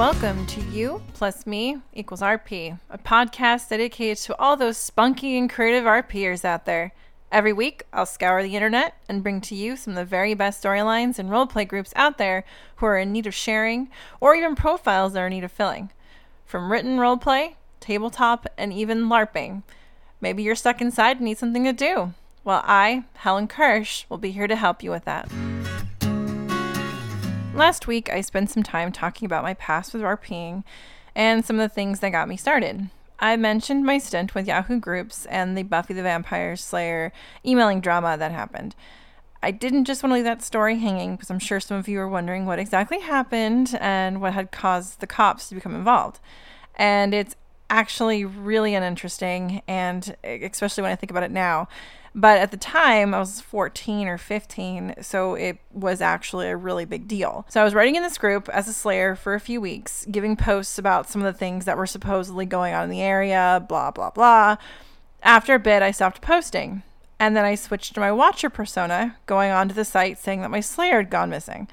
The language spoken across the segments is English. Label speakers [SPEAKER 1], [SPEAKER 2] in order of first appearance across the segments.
[SPEAKER 1] Welcome to You Plus Me Equals RP, a podcast dedicated to all those spunky and creative RPers out there. Every week, I'll scour the internet and bring to you some of the very best storylines and roleplay groups out there who are in need of sharing, or even profiles that are in need of filling. From written roleplay, tabletop, and even LARPing. Maybe you're stuck inside and need something to do. Well, I, Helen Kirsch, will be here to help you with that. Last week, I spent some time talking about my past with RPing and some of the things that got me started. I mentioned my stint with Yahoo Groups and the Buffy the Vampire Slayer emailing drama that happened. I didn't just want to leave that story hanging because I'm sure some of you are wondering what exactly happened and what had caused the cops to become involved. And it's actually really uninteresting, and especially when I think about it now. But at the time, I was 14 or 15, so it was actually a really big deal. So I was writing in this group as a Slayer for a few weeks, giving posts about some of the things that were supposedly going on in the area, blah, blah, blah. After a bit, I stopped posting. And then I switched to my Watcher persona, going onto the site saying that my Slayer had gone missing.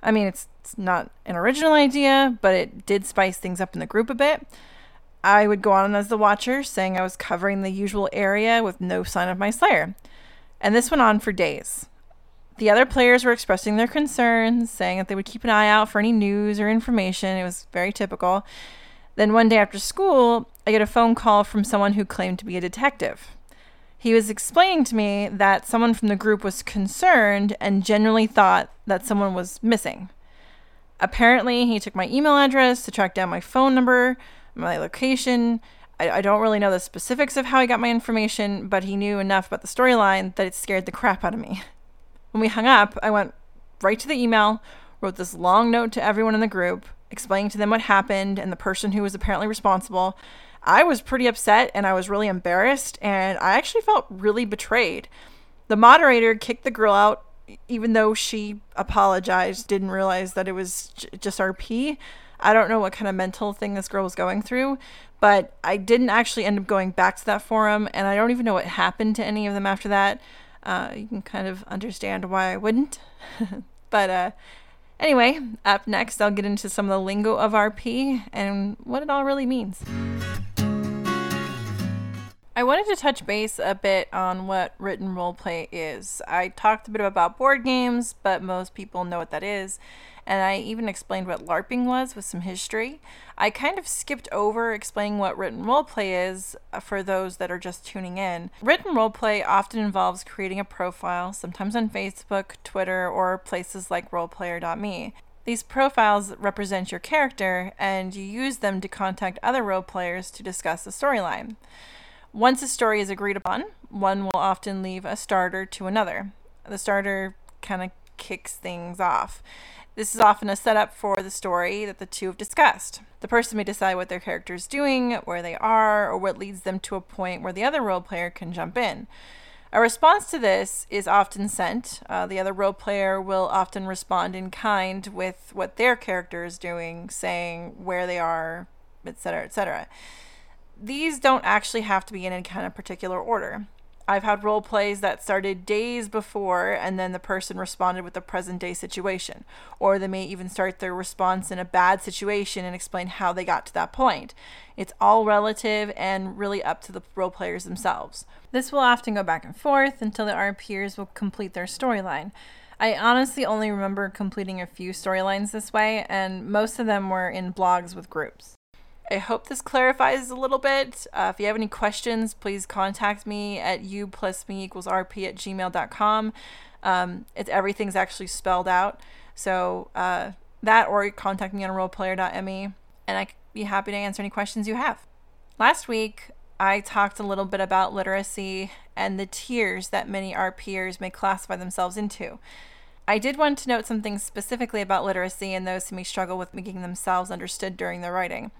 [SPEAKER 1] I mean, it's, it's not an original idea, but it did spice things up in the group a bit. I would go on as the watcher, saying I was covering the usual area with no sign of my slayer. And this went on for days. The other players were expressing their concerns, saying that they would keep an eye out for any news or information. It was very typical. Then one day after school, I get a phone call from someone who claimed to be a detective. He was explaining to me that someone from the group was concerned and generally thought that someone was missing. Apparently, he took my email address to track down my phone number, my location. I, I don't really know the specifics of how he got my information, but he knew enough about the storyline that it scared the crap out of me. When we hung up, I went right to the email, wrote this long note to everyone in the group, explaining to them what happened and the person who was apparently responsible. I was pretty upset and I was really embarrassed, and I actually felt really betrayed. The moderator kicked the girl out, even though she apologized, didn't realize that it was j- just RP. I don't know what kind of mental thing this girl was going through, but I didn't actually end up going back to that forum, and I don't even know what happened to any of them after that. Uh, you can kind of understand why I wouldn't. but uh, anyway, up next, I'll get into some of the lingo of RP and what it all really means. I wanted to touch base a bit on what written roleplay is. I talked a bit about board games, but most people know what that is and I even explained what LARPing was with some history. I kind of skipped over explaining what written roleplay is uh, for those that are just tuning in. Written roleplay often involves creating a profile, sometimes on Facebook, Twitter, or places like roleplayer.me. These profiles represent your character, and you use them to contact other role players to discuss the storyline. Once a story is agreed upon, one will often leave a starter to another. The starter kind of kicks things off. This is often a setup for the story that the two have discussed. The person may decide what their character is doing, where they are, or what leads them to a point where the other role player can jump in. A response to this is often sent. Uh, the other role player will often respond in kind with what their character is doing, saying where they are, etc., etc. These don't actually have to be in any kind of particular order. I've had role plays that started days before and then the person responded with the present day situation. Or they may even start their response in a bad situation and explain how they got to that point. It's all relative and really up to the role players themselves. This will often go back and forth until the RPers will complete their storyline. I honestly only remember completing a few storylines this way, and most of them were in blogs with groups. I hope this clarifies a little bit. Uh, if you have any questions, please contact me at u plus me equals rp at gmail.com. Um, it's everything's actually spelled out. So uh, that or contact me on roleplayer.me and I'd be happy to answer any questions you have. Last week, I talked a little bit about literacy and the tiers that many RPers may classify themselves into. I did want to note something specifically about literacy and those who may struggle with making themselves understood during their writing.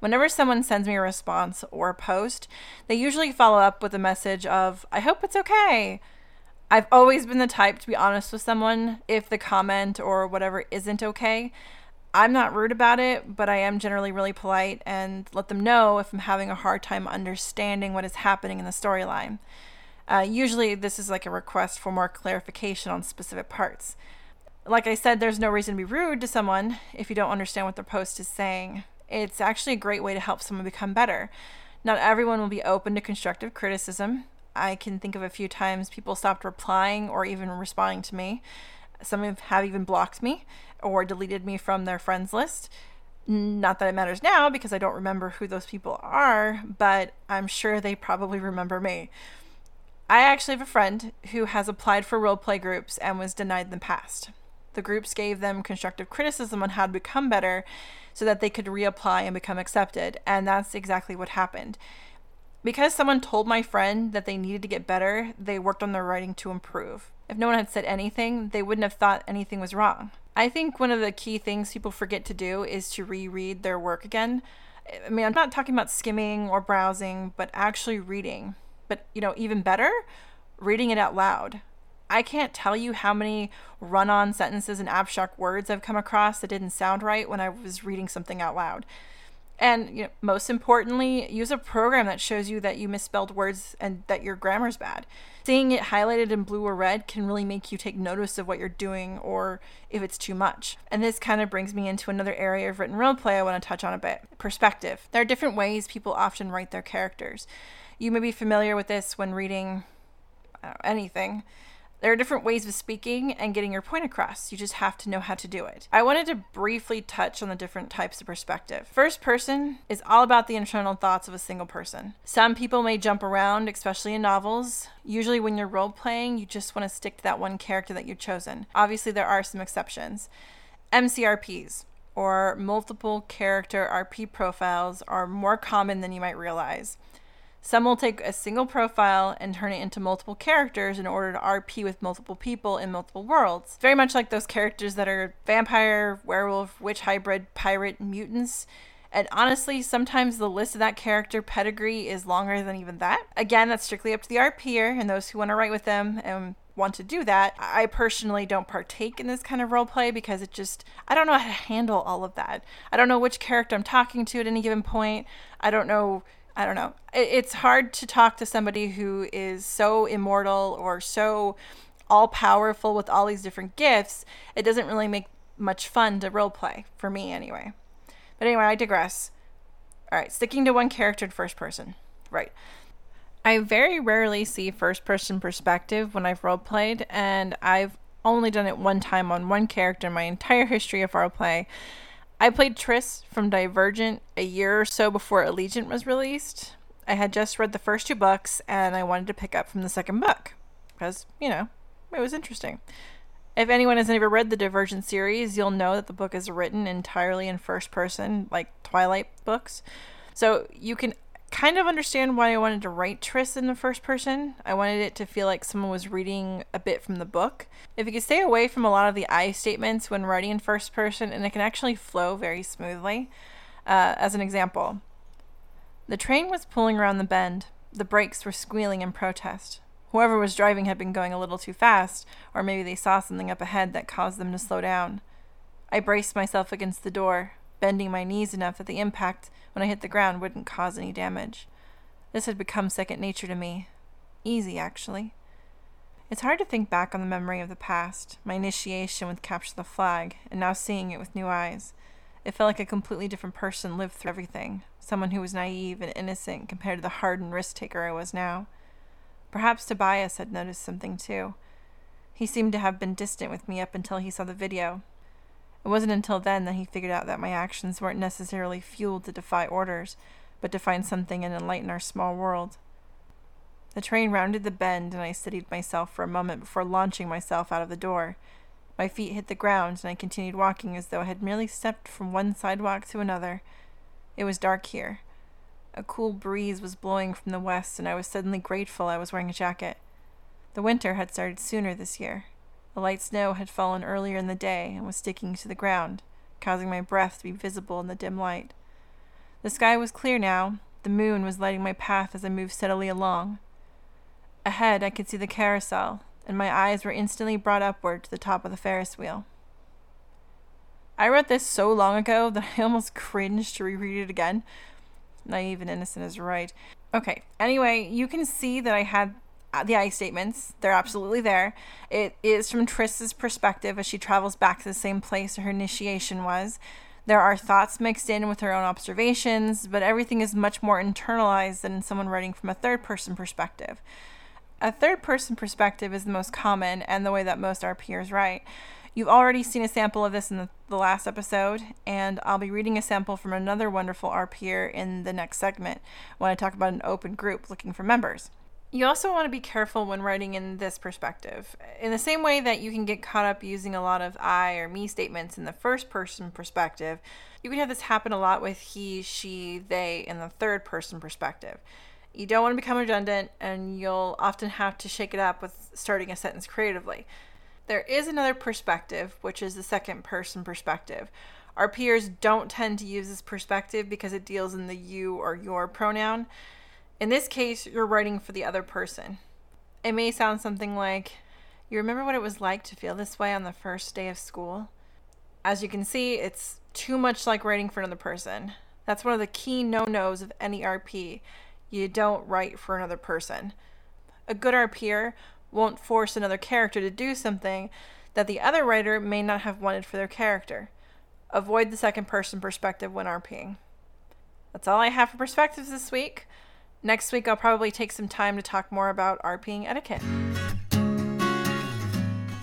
[SPEAKER 1] Whenever someone sends me a response or a post, they usually follow up with a message of, I hope it's okay. I've always been the type to be honest with someone if the comment or whatever isn't okay. I'm not rude about it, but I am generally really polite and let them know if I'm having a hard time understanding what is happening in the storyline. Uh, usually, this is like a request for more clarification on specific parts. Like I said, there's no reason to be rude to someone if you don't understand what their post is saying. It's actually a great way to help someone become better. Not everyone will be open to constructive criticism. I can think of a few times people stopped replying or even responding to me. Some have even blocked me or deleted me from their friends list. Not that it matters now because I don't remember who those people are, but I'm sure they probably remember me. I actually have a friend who has applied for roleplay groups and was denied in the past. The groups gave them constructive criticism on how to become better so that they could reapply and become accepted. And that's exactly what happened. Because someone told my friend that they needed to get better, they worked on their writing to improve. If no one had said anything, they wouldn't have thought anything was wrong. I think one of the key things people forget to do is to reread their work again. I mean, I'm not talking about skimming or browsing, but actually reading. But, you know, even better, reading it out loud. I can't tell you how many run on sentences and abstract words I've come across that didn't sound right when I was reading something out loud. And you know, most importantly, use a program that shows you that you misspelled words and that your grammar's bad. Seeing it highlighted in blue or red can really make you take notice of what you're doing or if it's too much. And this kind of brings me into another area of written role play I want to touch on a bit perspective. There are different ways people often write their characters. You may be familiar with this when reading know, anything. There are different ways of speaking and getting your point across. You just have to know how to do it. I wanted to briefly touch on the different types of perspective. First person is all about the internal thoughts of a single person. Some people may jump around, especially in novels. Usually, when you're role playing, you just want to stick to that one character that you've chosen. Obviously, there are some exceptions. MCRPs, or multiple character RP profiles, are more common than you might realize. Some will take a single profile and turn it into multiple characters in order to RP with multiple people in multiple worlds. Very much like those characters that are vampire, werewolf, witch hybrid, pirate, mutants. And honestly, sometimes the list of that character pedigree is longer than even that. Again, that's strictly up to the RPer and those who want to write with them and want to do that. I personally don't partake in this kind of role play because it just, I don't know how to handle all of that. I don't know which character I'm talking to at any given point. I don't know I don't know. It's hard to talk to somebody who is so immortal or so all powerful with all these different gifts. It doesn't really make much fun to role play for me anyway. But anyway, I digress. All right, sticking to one character in first person. Right. I very rarely see first person perspective when I've role played, and I've only done it one time on one character in my entire history of role play. I played Tris from Divergent a year or so before Allegiant was released. I had just read the first two books and I wanted to pick up from the second book because, you know, it was interesting. If anyone has ever read the Divergent series, you'll know that the book is written entirely in first person, like Twilight books. So you can kind of understand why I wanted to write Tris in the first person. I wanted it to feel like someone was reading a bit from the book. If you could stay away from a lot of the I statements when writing in first person, and it can actually flow very smoothly. Uh, as an example, the train was pulling around the bend. The brakes were squealing in protest. Whoever was driving had been going a little too fast, or maybe they saw something up ahead that caused them to slow down. I braced myself against the door, bending my knees enough that the impact when I hit the ground wouldn't cause any damage. This had become second nature to me. Easy, actually. It's hard to think back on the memory of the past, my initiation with Capture the Flag, and now seeing it with new eyes. It felt like a completely different person lived through everything, someone who was naive and innocent compared to the hardened risk taker I was now. Perhaps Tobias had noticed something too. He seemed to have been distant with me up until he saw the video, it wasn't until then that he figured out that my actions weren't necessarily fueled to defy orders, but to find something and enlighten our small world. The train rounded the bend, and I steadied myself for a moment before launching myself out of the door. My feet hit the ground, and I continued walking as though I had merely stepped from one sidewalk to another. It was dark here. A cool breeze was blowing from the west, and I was suddenly grateful I was wearing a jacket. The winter had started sooner this year. The light snow had fallen earlier in the day and was sticking to the ground, causing my breath to be visible in the dim light. The sky was clear now. The moon was lighting my path as I moved steadily along. Ahead, I could see the carousel, and my eyes were instantly brought upward to the top of the Ferris wheel. I read this so long ago that I almost cringed to reread it again. Naive and innocent is right. Okay, anyway, you can see that I had Uh, the I statements. They're absolutely there. It is from Tris's perspective as she travels back to the same place her initiation was. There are thoughts mixed in with her own observations, but everything is much more internalized than someone writing from a third person perspective. A third person perspective is the most common and the way that most RPers write. You've already seen a sample of this in the, the last episode, and I'll be reading a sample from another wonderful RPer in the next segment when I talk about an open group looking for members. You also want to be careful when writing in this perspective. In the same way that you can get caught up using a lot of I or me statements in the first person perspective, you can have this happen a lot with he, she, they in the third person perspective. You don't want to become redundant, and you'll often have to shake it up with starting a sentence creatively. There is another perspective, which is the second person perspective. RPers don't tend to use this perspective because it deals in the you or your pronoun. In this case, you're writing for the other person. It may sound something like, You remember what it was like to feel this way on the first day of school? As you can see, it's too much like writing for another person. That's one of the key no nos of any RP. You don't write for another person. A good RPer won't force another character to do something that the other writer may not have wanted for their character. Avoid the second person perspective when RPing. That's all I have for perspectives this week. Next week, I'll probably take some time to talk more about RPing etiquette.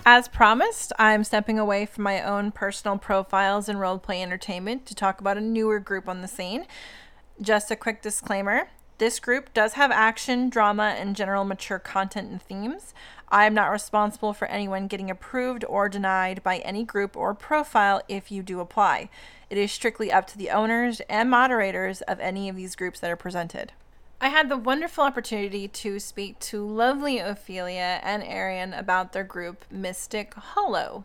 [SPEAKER 1] As promised, I'm stepping away from my own personal profiles and roleplay entertainment to talk about a newer group on the scene. Just a quick disclaimer this group does have action, drama, and general mature content and themes. I am not responsible for anyone getting approved or denied by any group or profile if you do apply. It is strictly up to the owners and moderators of any of these groups that are presented. I had the wonderful opportunity to speak to lovely Ophelia and Arian about their group Mystic Hollow.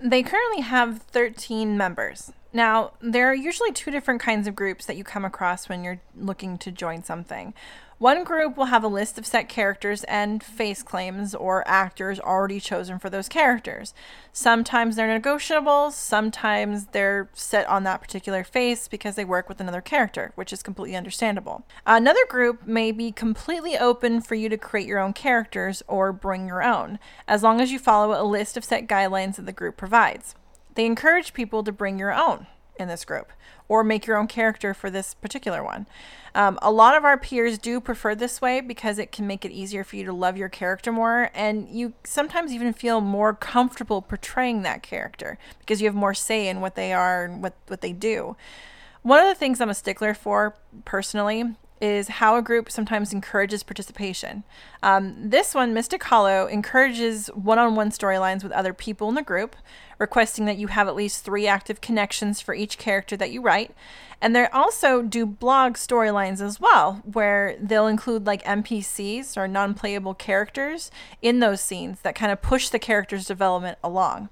[SPEAKER 1] They currently have 13 members. Now, there are usually two different kinds of groups that you come across when you're looking to join something. One group will have a list of set characters and face claims or actors already chosen for those characters. Sometimes they're negotiable, sometimes they're set on that particular face because they work with another character, which is completely understandable. Another group may be completely open for you to create your own characters or bring your own, as long as you follow a list of set guidelines that the group provides. They encourage people to bring your own in this group or make your own character for this particular one. Um, a lot of RPers do prefer this way because it can make it easier for you to love your character more, and you sometimes even feel more comfortable portraying that character because you have more say in what they are and what, what they do. One of the things I'm a stickler for personally is how a group sometimes encourages participation. Um, this one, Mystic Hollow, encourages one on one storylines with other people in the group, requesting that you have at least three active connections for each character that you write. And they also do blog storylines as well, where they'll include like NPCs or non playable characters in those scenes that kind of push the character's development along.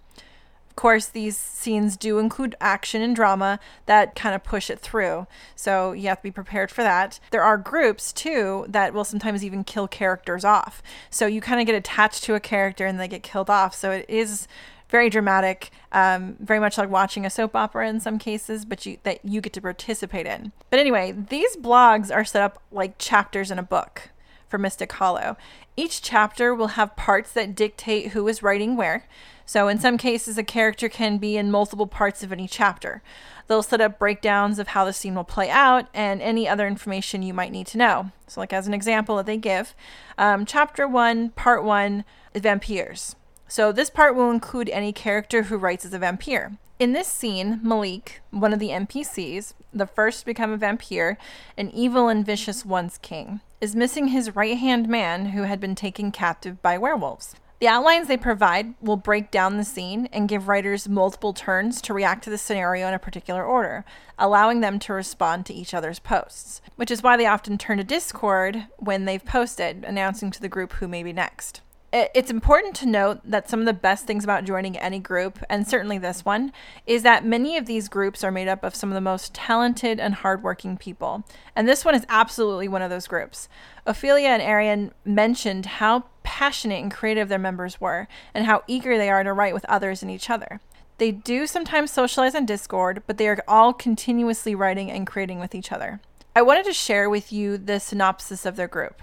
[SPEAKER 1] Of course, these scenes do include action and drama that kind of push it through. So you have to be prepared for that. There are groups too that will sometimes even kill characters off. So you kind of get attached to a character and they get killed off. So it is very dramatic, um, very much like watching a soap opera in some cases, but you that you get to participate in. But anyway, these blogs are set up like chapters in a book for Mystic Hollow. Each chapter will have parts that dictate who is writing where. So, in some cases, a character can be in multiple parts of any chapter. They'll set up breakdowns of how the scene will play out and any other information you might need to know. So, like as an example that they give, um, chapter one, part one, vampires. So, this part will include any character who writes as a vampire. In this scene, Malik, one of the NPCs, the first to become a vampire, an evil and vicious once king, is missing his right hand man who had been taken captive by werewolves. The outlines they provide will break down the scene and give writers multiple turns to react to the scenario in a particular order, allowing them to respond to each other's posts, which is why they often turn to Discord when they've posted, announcing to the group who may be next it's important to note that some of the best things about joining any group, and certainly this one, is that many of these groups are made up of some of the most talented and hardworking people. And this one is absolutely one of those groups. Ophelia and Arian mentioned how passionate and creative their members were, and how eager they are to write with others and each other. They do sometimes socialize on Discord, but they are all continuously writing and creating with each other. I wanted to share with you the synopsis of their group.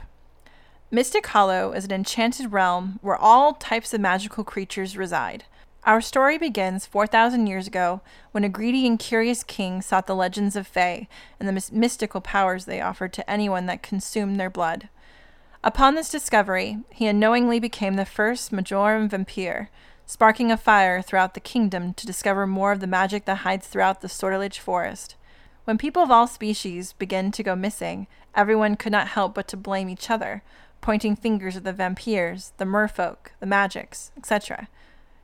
[SPEAKER 1] Mystic Hollow is an enchanted realm where all types of magical creatures reside. Our story begins 4,000 years ago when a greedy and curious king sought the legends of Fae and the mystical powers they offered to anyone that consumed their blood. Upon this discovery, he unknowingly became the first Majoran vampire, sparking a fire throughout the kingdom to discover more of the magic that hides throughout the Sortiledge forest. When people of all species begin to go missing, everyone could not help but to blame each other, pointing fingers at the vampires, the merfolk, the magics, etc.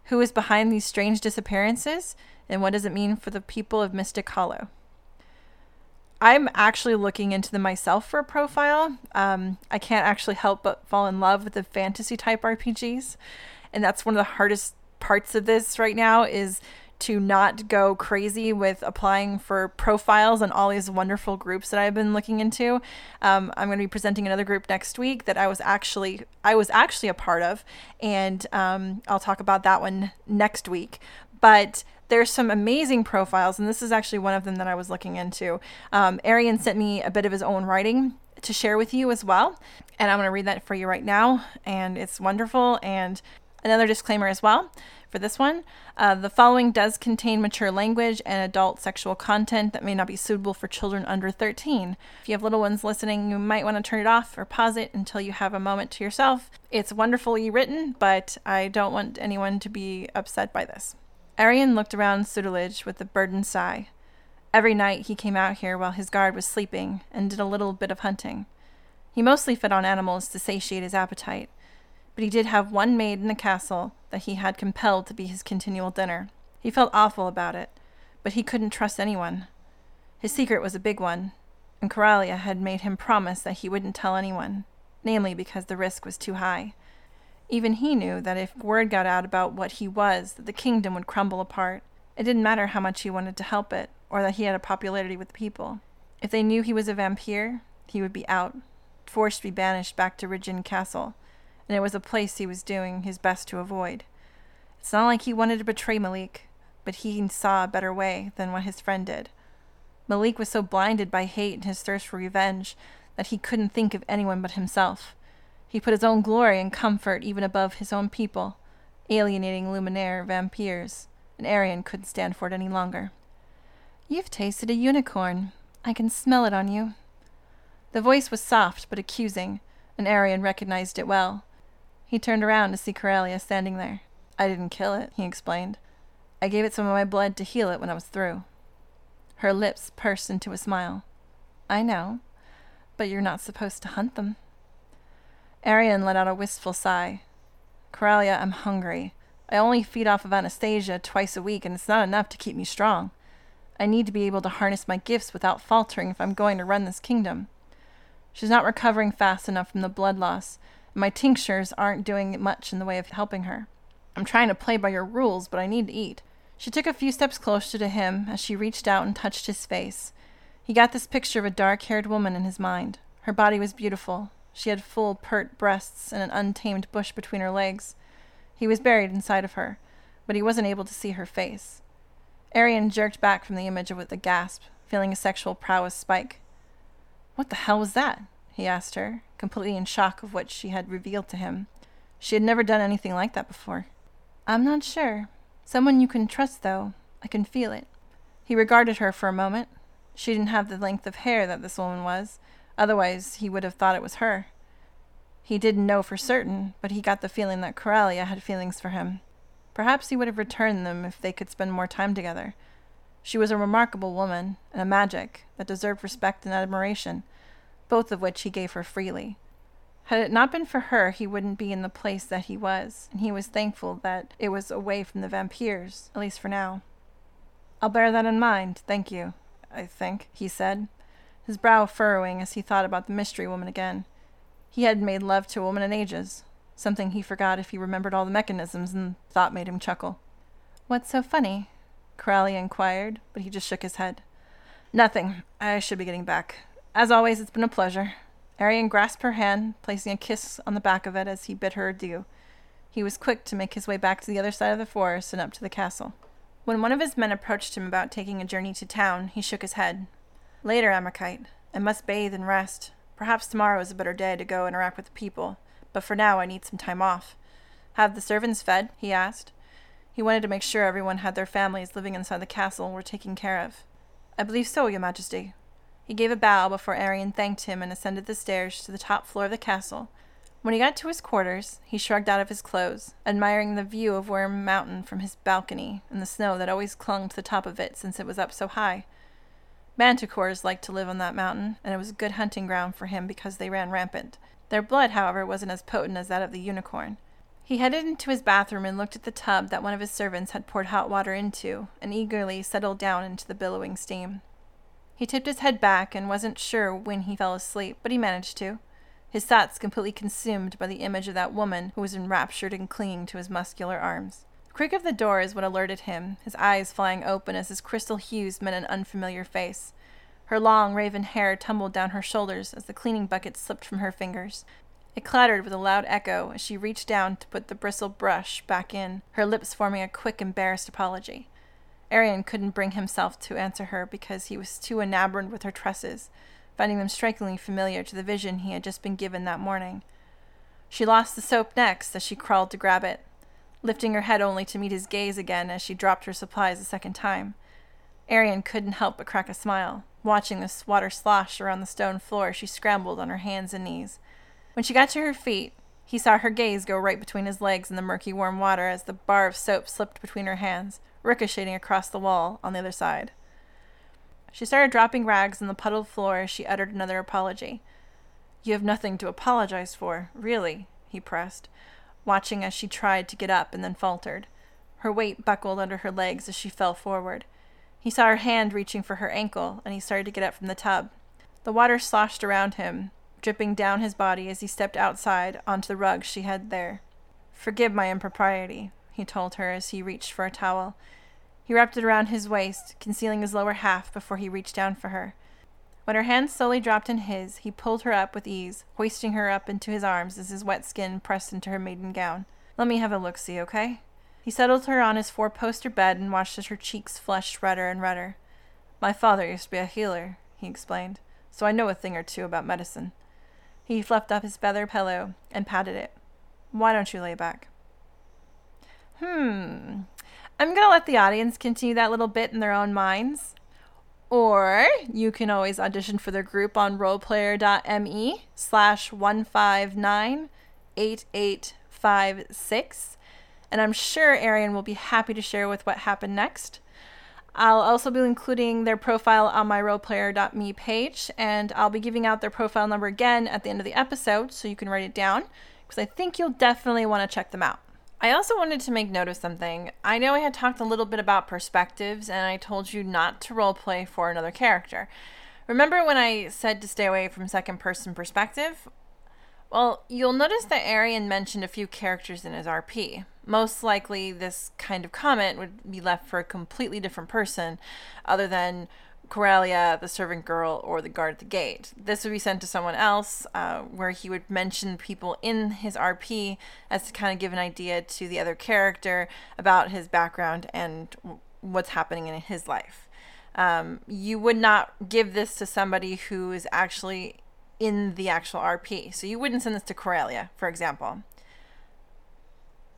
[SPEAKER 1] Who is behind these strange disappearances, and what does it mean for the people of Mystic Hollow? I'm actually looking into them myself for a profile. Um, I can't actually help but fall in love with the fantasy type RPGs, and that's one of the hardest parts of this right now is to not go crazy with applying for profiles and all these wonderful groups that I've been looking into. Um, I'm going to be presenting another group next week that I was actually I was actually a part of, and um, I'll talk about that one next week. But there's some amazing profiles, and this is actually one of them that I was looking into. Um, Arian sent me a bit of his own writing to share with you as well, and I'm going to read that for you right now, and it's wonderful. And another disclaimer as well for this one uh, the following does contain mature language and adult sexual content that may not be suitable for children under 13. If you have little ones listening, you might want to turn it off or pause it until you have a moment to yourself. It's wonderfully written, but I don't want anyone to be upset by this. Arian looked around Sortiledge with a burdened sigh. Every night he came out here while his guard was sleeping and did a little bit of hunting. He mostly fed on animals to satiate his appetite, but he did have one maid in the castle that he had compelled to be his continual dinner. He felt awful about it, but he couldn't trust anyone. His secret was a big one, and Coralia had made him promise that he wouldn't tell anyone, namely because the risk was too high. Even he knew that if word got out about what he was, that the kingdom would crumble apart. It didn't matter how much he wanted to help it, or that he had a popularity with the people. If they knew he was a vampire, he would be out, forced to be banished back to Ridgeon Castle, and it was a place he was doing his best to avoid. It's not like he wanted to betray Malik, but he saw a better way than what his friend did. Malik was so blinded by hate and his thirst for revenge that he couldn't think of anyone but himself. He put his own glory and comfort even above his own people, alienating Luminaire vampires, and Arian couldn't stand for it any longer. You've tasted a unicorn. I can smell it on you. The voice was soft but accusing, and Arian recognized it well. He turned around to see Coralia standing there. I didn't kill it, he explained. I gave it some of my blood to heal it when I was through. Her lips pursed into a smile. I know, but you're not supposed to hunt them. Arian let out a wistful sigh. Coralia, I'm hungry. I only feed off of Anastasia twice a week, and it's not enough to keep me strong. I need to be able to harness my gifts without faltering if I'm going to run this kingdom. She's not recovering fast enough from the blood loss, my tinctures aren't doing much in the way of helping her. I'm trying to play by your rules, but I need to eat. She took a few steps closer to him as she reached out and touched his face. He got this picture of a dark haired woman in his mind. Her body was beautiful, she had full, pert breasts and an untamed bush between her legs. He was buried inside of her, but he wasn't able to see her face. Arian jerked back from the image with a gasp, feeling a sexual prowess spike. What the hell was that? He asked her, completely in shock of what she had revealed to him. She had never done anything like that before. I'm not sure. Someone you can trust, though. I can feel it. He regarded her for a moment. She didn't have the length of hair that this woman was, Otherwise, he would have thought it was her. He didn't know for certain, but he got the feeling that Coralia had feelings for him. Perhaps he would have returned them if they could spend more time together. She was a remarkable woman, and a magic that deserved respect and admiration, both of which he gave her freely. Had it not been for her, he wouldn't be in the place that he was, and he was thankful that it was away from the vampires, at least for now. I'll bear that in mind, thank you, I think, he said, his brow furrowing as he thought about the mystery woman again. He had made love to a woman in ages, something he forgot if he remembered all the mechanisms and thought made him chuckle. What's so funny? Crowley inquired, but he just shook his head. Nothing. I should be getting back. As always, it's been a pleasure. Arian grasped her hand, placing a kiss on the back of it as he bid her adieu. He was quick to make his way back to the other side of the forest and up to the castle. When one of his men approached him about taking a journey to town, he shook his head, Later, Amakite. I must bathe and rest. Perhaps tomorrow is a better day to go interact with the people, but for now I need some time off. Have the servants fed? he asked. He wanted to make sure everyone had their families living inside the castle were taken care of. I believe so, Your Majesty. He gave a bow before Arian thanked him and ascended the stairs to the top floor of the castle. When he got to his quarters, he shrugged out of his clothes, admiring the view of Worm Mountain from his balcony and the snow that always clung to the top of it since it was up so high. Manticores liked to live on that mountain, and it was a good hunting ground for him because they ran rampant. Their blood, however, wasn't as potent as that of the unicorn. He headed into his bathroom and looked at the tub that one of his servants had poured hot water into, and eagerly settled down into the billowing steam. He tipped his head back and wasn't sure when he fell asleep, but he managed to his thoughts completely consumed by the image of that woman who was enraptured and clinging to his muscular arms. The creak of the door is what alerted him, his eyes flying open as his crystal hues met an unfamiliar face. Her long raven hair tumbled down her shoulders as the cleaning bucket slipped from her fingers. It clattered with a loud echo as she reached down to put the bristle brush back in, her lips forming a quick, embarrassed apology. Arian couldn't bring himself to answer her because he was too enamored with her tresses finding them strikingly familiar to the vision he had just been given that morning. She lost the soap next as she crawled to grab it, lifting her head only to meet his gaze again as she dropped her supplies a second time. Arian couldn't help but crack a smile, watching the water slosh around the stone floor as she scrambled on her hands and knees. When she got to her feet, he saw her gaze go right between his legs in the murky warm water as the bar of soap slipped between her hands, ricocheting across the wall on the other side. She started dropping rags on the puddled floor as she uttered another apology. You have nothing to apologize for, really, he pressed, watching as she tried to get up and then faltered. Her weight buckled under her legs as she fell forward. He saw her hand reaching for her ankle, and he started to get up from the tub. The water sloshed around him, dripping down his body as he stepped outside onto the rug she had there. Forgive my impropriety, he told her as he reached for a towel. He wrapped it around his waist, concealing his lower half before he reached down for her. When her hands slowly dropped in his, he pulled her up with ease, hoisting her up into his arms as his wet skin pressed into her maiden gown. Let me have a look see, okay? He settled her on his four poster bed and watched as her cheeks flushed redder and redder. My father used to be a healer, he explained, so I know a thing or two about medicine. He fluffed up his feather pillow and patted it. Why don't you lay back? Hmm, I'm going to let the audience continue that little bit in their own minds. Or you can always audition for the group on roleplayer.me slash 1598856. And I'm sure Arian will be happy to share with what happened next. I'll also be including their profile on my roleplayer.me page, and I'll be giving out their profile number again at the end of the episode so you can write it down because I think you'll definitely want to check them out. I also wanted to make note of something. I know I had talked a little bit about perspectives, and I told you not to roleplay for another character. Remember when I said to stay away from second person perspective? Well, you'll notice that Arian mentioned a few characters in his RP. Most likely, this kind of comment would be left for a completely different person, other than Corelia, the servant girl, or the guard at the gate. This would be sent to someone else, uh, where he would mention people in his RP as to kind of give an idea to the other character about his background and what's happening in his life. Um, you would not give this to somebody who is actually in the actual RP. So you wouldn't send this to Corelia, for example.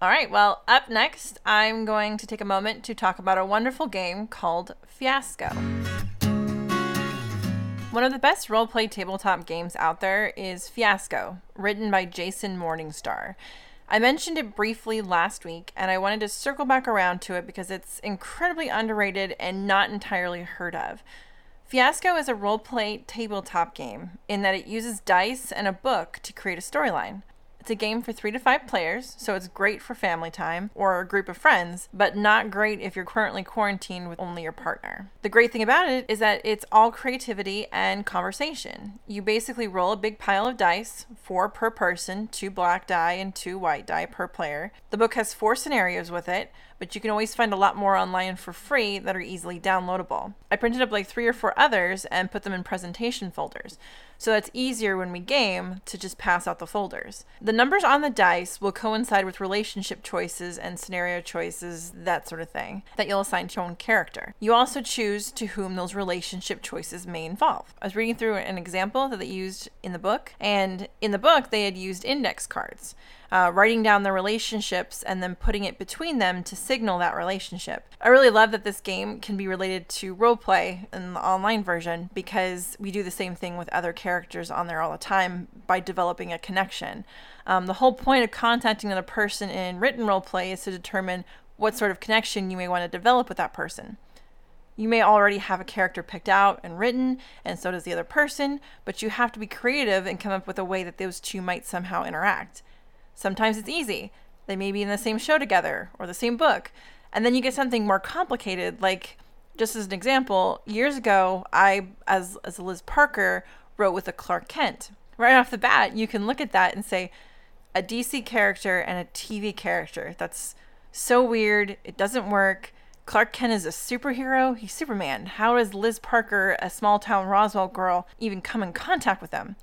[SPEAKER 1] All right, well, up next, I'm going to take a moment to talk about a wonderful game called Fiasco. One of the best roleplay tabletop games out there is Fiasco, written by Jason Morningstar. I mentioned it briefly last week, and I wanted to circle back around to it because it's incredibly underrated and not entirely heard of. Fiasco is a roleplay tabletop game in that it uses dice and a book to create a storyline. It's a game for three to five players, so it's great for family time or a group of friends, but not great if you're currently quarantined with only your partner. The great thing about it is that it's all creativity and conversation. You basically roll a big pile of dice, four per person, two black die and two white die per player. The book has four scenarios with it, but you can always find a lot more online for free that are easily downloadable. I printed up like three or four others and put them in presentation folders. So it's easier when we game to just pass out the folders. The numbers on the dice will coincide with relationship choices and scenario choices, that sort of thing, that you'll assign to your own character. You also choose to whom those relationship choices may involve. I was reading through an example that they used in the book, and in the book, they had used index cards uh, writing down the relationships and then putting it between them to signal that relationship. I really love that this game can be related to roleplay in the online version because we do the same thing with other characters on there all the time by developing a connection. Um, the whole point of contacting another person in written roleplay is to determine what sort of connection you may want to develop with that person. You may already have a character picked out and written, and so does the other person, but you have to be creative and come up with a way that those two might somehow interact. Sometimes it's easy. They may be in the same show together or the same book. And then you get something more complicated, like just as an example, years ago, I, as, as Liz Parker, wrote with a Clark Kent. Right off the bat, you can look at that and say, a DC character and a TV character. That's so weird. It doesn't work. Clark Kent is a superhero. He's Superman. How does Liz Parker, a small town Roswell girl, even come in contact with them?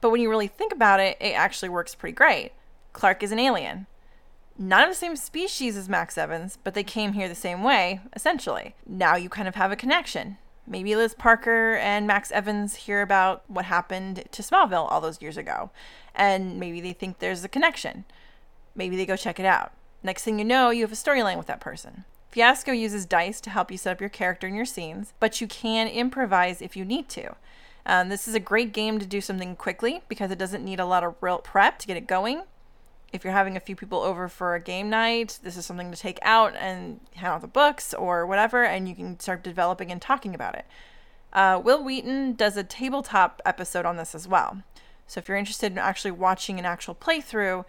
[SPEAKER 1] But when you really think about it, it actually works pretty great. Clark is an alien. Not of the same species as Max Evans, but they came here the same way, essentially. Now you kind of have a connection. Maybe Liz Parker and Max Evans hear about what happened to Smallville all those years ago, and maybe they think there's a connection. Maybe they go check it out. Next thing you know, you have a storyline with that person. Fiasco uses dice to help you set up your character and your scenes, but you can improvise if you need to. Um, this is a great game to do something quickly because it doesn't need a lot of real prep to get it going if you're having a few people over for a game night, this is something to take out and hand out the books or whatever, and you can start developing and talking about it. Uh, Wil Wheaton does a tabletop episode on this as well. So if you're interested in actually watching an actual playthrough,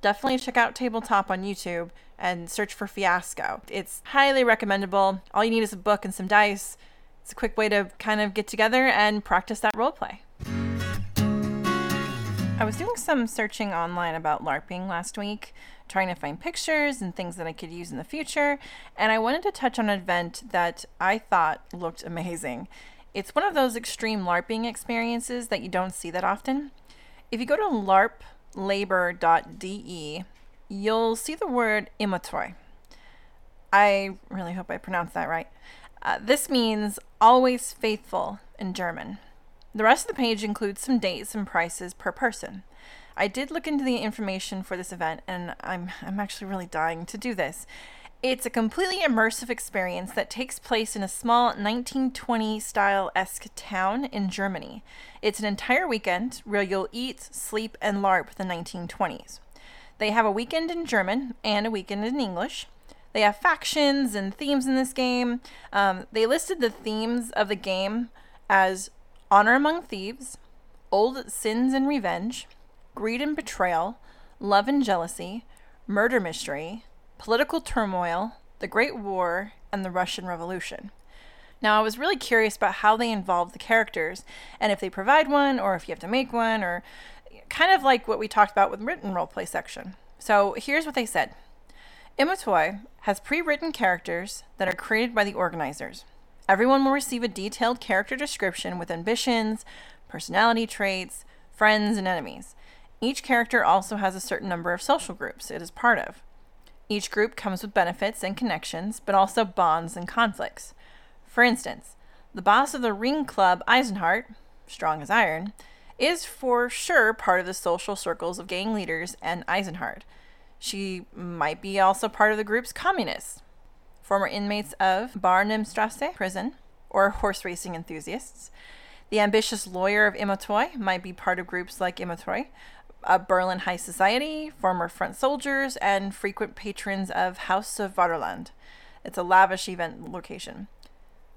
[SPEAKER 1] definitely check out Tabletop on YouTube and search for Fiasco. It's highly recommendable. All you need is a book and some dice. It's a quick way to kind of get together and practice that roleplay. I was doing some searching online about LARPing last week, trying to find pictures and things that I could use in the future, and I wanted to touch on an event that I thought looked amazing. It's one of those extreme LARPing experiences that you don't see that often. If you go to larplabor.de, you'll see the word immertreu. I really hope I pronounced that right. Uh, this means always faithful in German. The rest of the page includes some dates and prices per person. I did look into the information for this event and I'm I'm actually really dying to do this. It's a completely immersive experience that takes place in a small 1920 style esque town in Germany. It's an entire weekend where you'll eat, sleep, and LARP the 1920s. They have a weekend in German and a weekend in English. They have factions and themes in this game. Um, they listed the themes of the game as honor among thieves, old sins and revenge, greed and betrayal, love and jealousy, murder mystery, political turmoil, the Great War, and the Russian Revolution. Now, I was really curious about how they involve the characters and if they provide one or if you have to make one or kind of like what we talked about with written roleplay section. So here's what they said. Immertreu has pre-written characters that are created by the organizers. Everyone will receive a detailed character description with ambitions, personality traits, friends, and enemies. Each character also has a certain number of social groups it is part of. Each group comes with benefits and connections, but also bonds and conflicts. For instance, the boss of the Ring Club, Eisenhart, strong as iron, is for sure part of the social circles of gang leaders and Eisenhart. She might be also part of the group's communists, former inmates of Barnimstrasse prison, or horse racing enthusiasts. The ambitious lawyer of Immertreu might be part of groups like Immertreu, a Berlin High Society, former front soldiers, and frequent patrons of House of Vaterland. It's a lavish event location.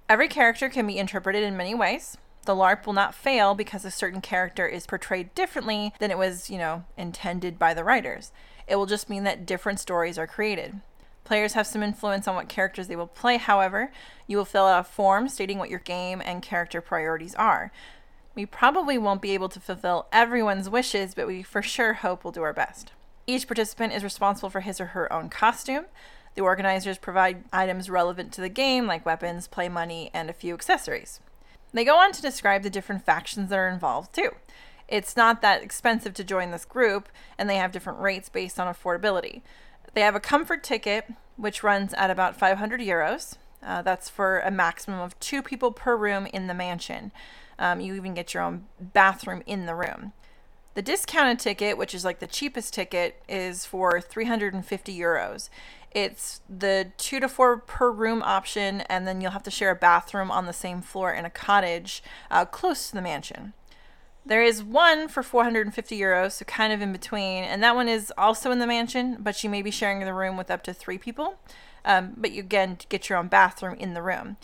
[SPEAKER 1] Every character can be interpreted in many ways. The LARP will not fail because a certain character is portrayed differently than it was, you know, intended by the writers. It will just mean that different stories are created. Players have some influence on what characters they will play, however. You will fill out a form stating what your game and character priorities are. We probably won't be able to fulfill everyone's wishes, but we for sure hope we'll do our best. Each participant is responsible for his or her own costume. The organizers provide items relevant to the game, like weapons, play money, and a few accessories. They go on to describe the different factions that are involved too. It's not that expensive to join this group, and they have different rates based on affordability. They have a comfort ticket, which runs at about 500 euros. Uh, that's for a maximum of two people per room in the mansion. Um, you even get your own bathroom in the room. The discounted ticket, which is like the cheapest ticket, is for 350 euros. It's the two to four per room option, and then you'll have to share a bathroom on the same floor in a cottage uh, close to the mansion. There is one for 450 euros, so kind of in between, and that one is also in the mansion, but you may be sharing the room with up to three people. Um, but you again get your own bathroom in the room.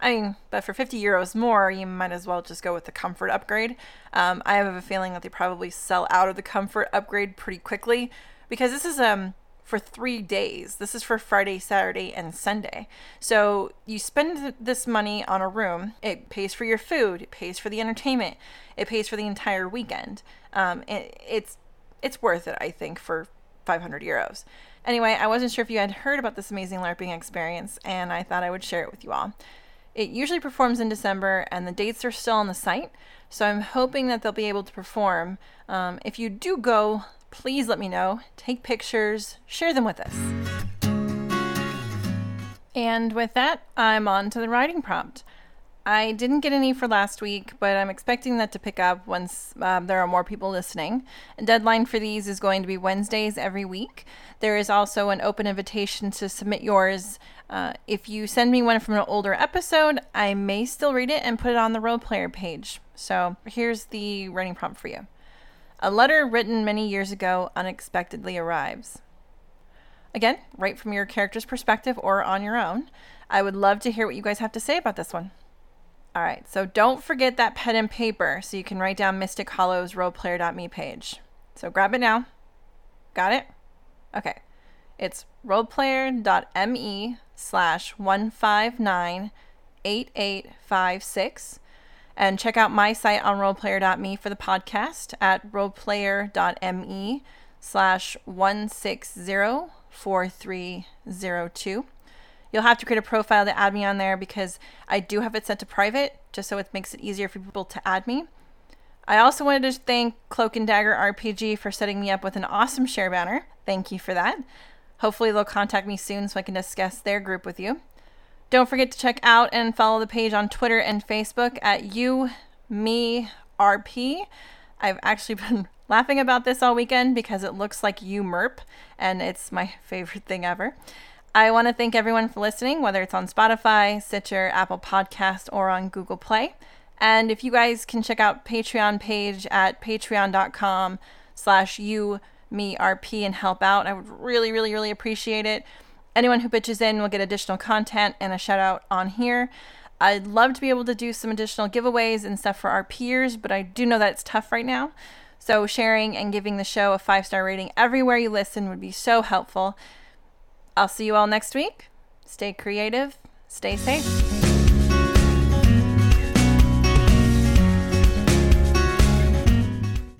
[SPEAKER 1] I mean, but for 50 euros more, you might as well just go with the comfort upgrade. Um, I have a feeling that they probably sell out of the comfort upgrade pretty quickly because this is um for three days. This is for Friday, Saturday, and Sunday. So you spend this money on a room. It pays for your food. It pays for the entertainment. It pays for the entire weekend. Um, it, it's it's worth it, I think, for 500 euros. Anyway, I wasn't sure if you had heard about this amazing LARPing experience, and I thought I would share it with you all. It usually performs in December, and the dates are still on the site, so I'm hoping that they'll be able to perform. Um, if you do go, please let me know. Take pictures, share them with us. And with that, I'm on to the writing prompt. I didn't get any for last week, but I'm expecting that to pick up once um, there are more people listening. Deadline for these is going to be Wednesdays every week. There is also an open invitation to submit yours. Uh, if you send me one from an older episode, I may still read it and put it on the role player page. So here's the writing prompt for you. A letter written many years ago unexpectedly arrives. Again, write from your character's perspective or on your own. I would love to hear what you guys have to say about this one. All right, so don't forget that pen and paper so you can write down Mystic Hollow's roleplayer.me page. So grab it now. Got it? Okay. It's roleplayer.me slash 1598856. And check out my site on roleplayer.me for the podcast at roleplayer.me slash 1604302. You'll have to create a profile to add me on there because I do have it set to private just so it makes it easier for people to add me. I also wanted to thank Cloak and Dagger RPG for setting me up with an awesome share banner. Thank you for that. Hopefully, they'll contact me soon so I can discuss their group with you. Don't forget to check out and follow the page on Twitter and Facebook at you me RP. I've actually been laughing about this all weekend because it looks like you merp, and it's my favorite thing ever. I want to thank everyone for listening, whether it's on Spotify, Stitcher, Apple Podcast, or on Google Play. And if you guys can check out Patreon page at patreon.com slash you me RP and help out, I would really, really, really appreciate it. Anyone who pitches in will get additional content and a shout out on here. I'd love to be able to do some additional giveaways and stuff for RPers, but I do know that it's tough right now. So sharing and giving the show a five star rating everywhere you listen would be so helpful. I'll see you all next week. Stay creative, stay safe.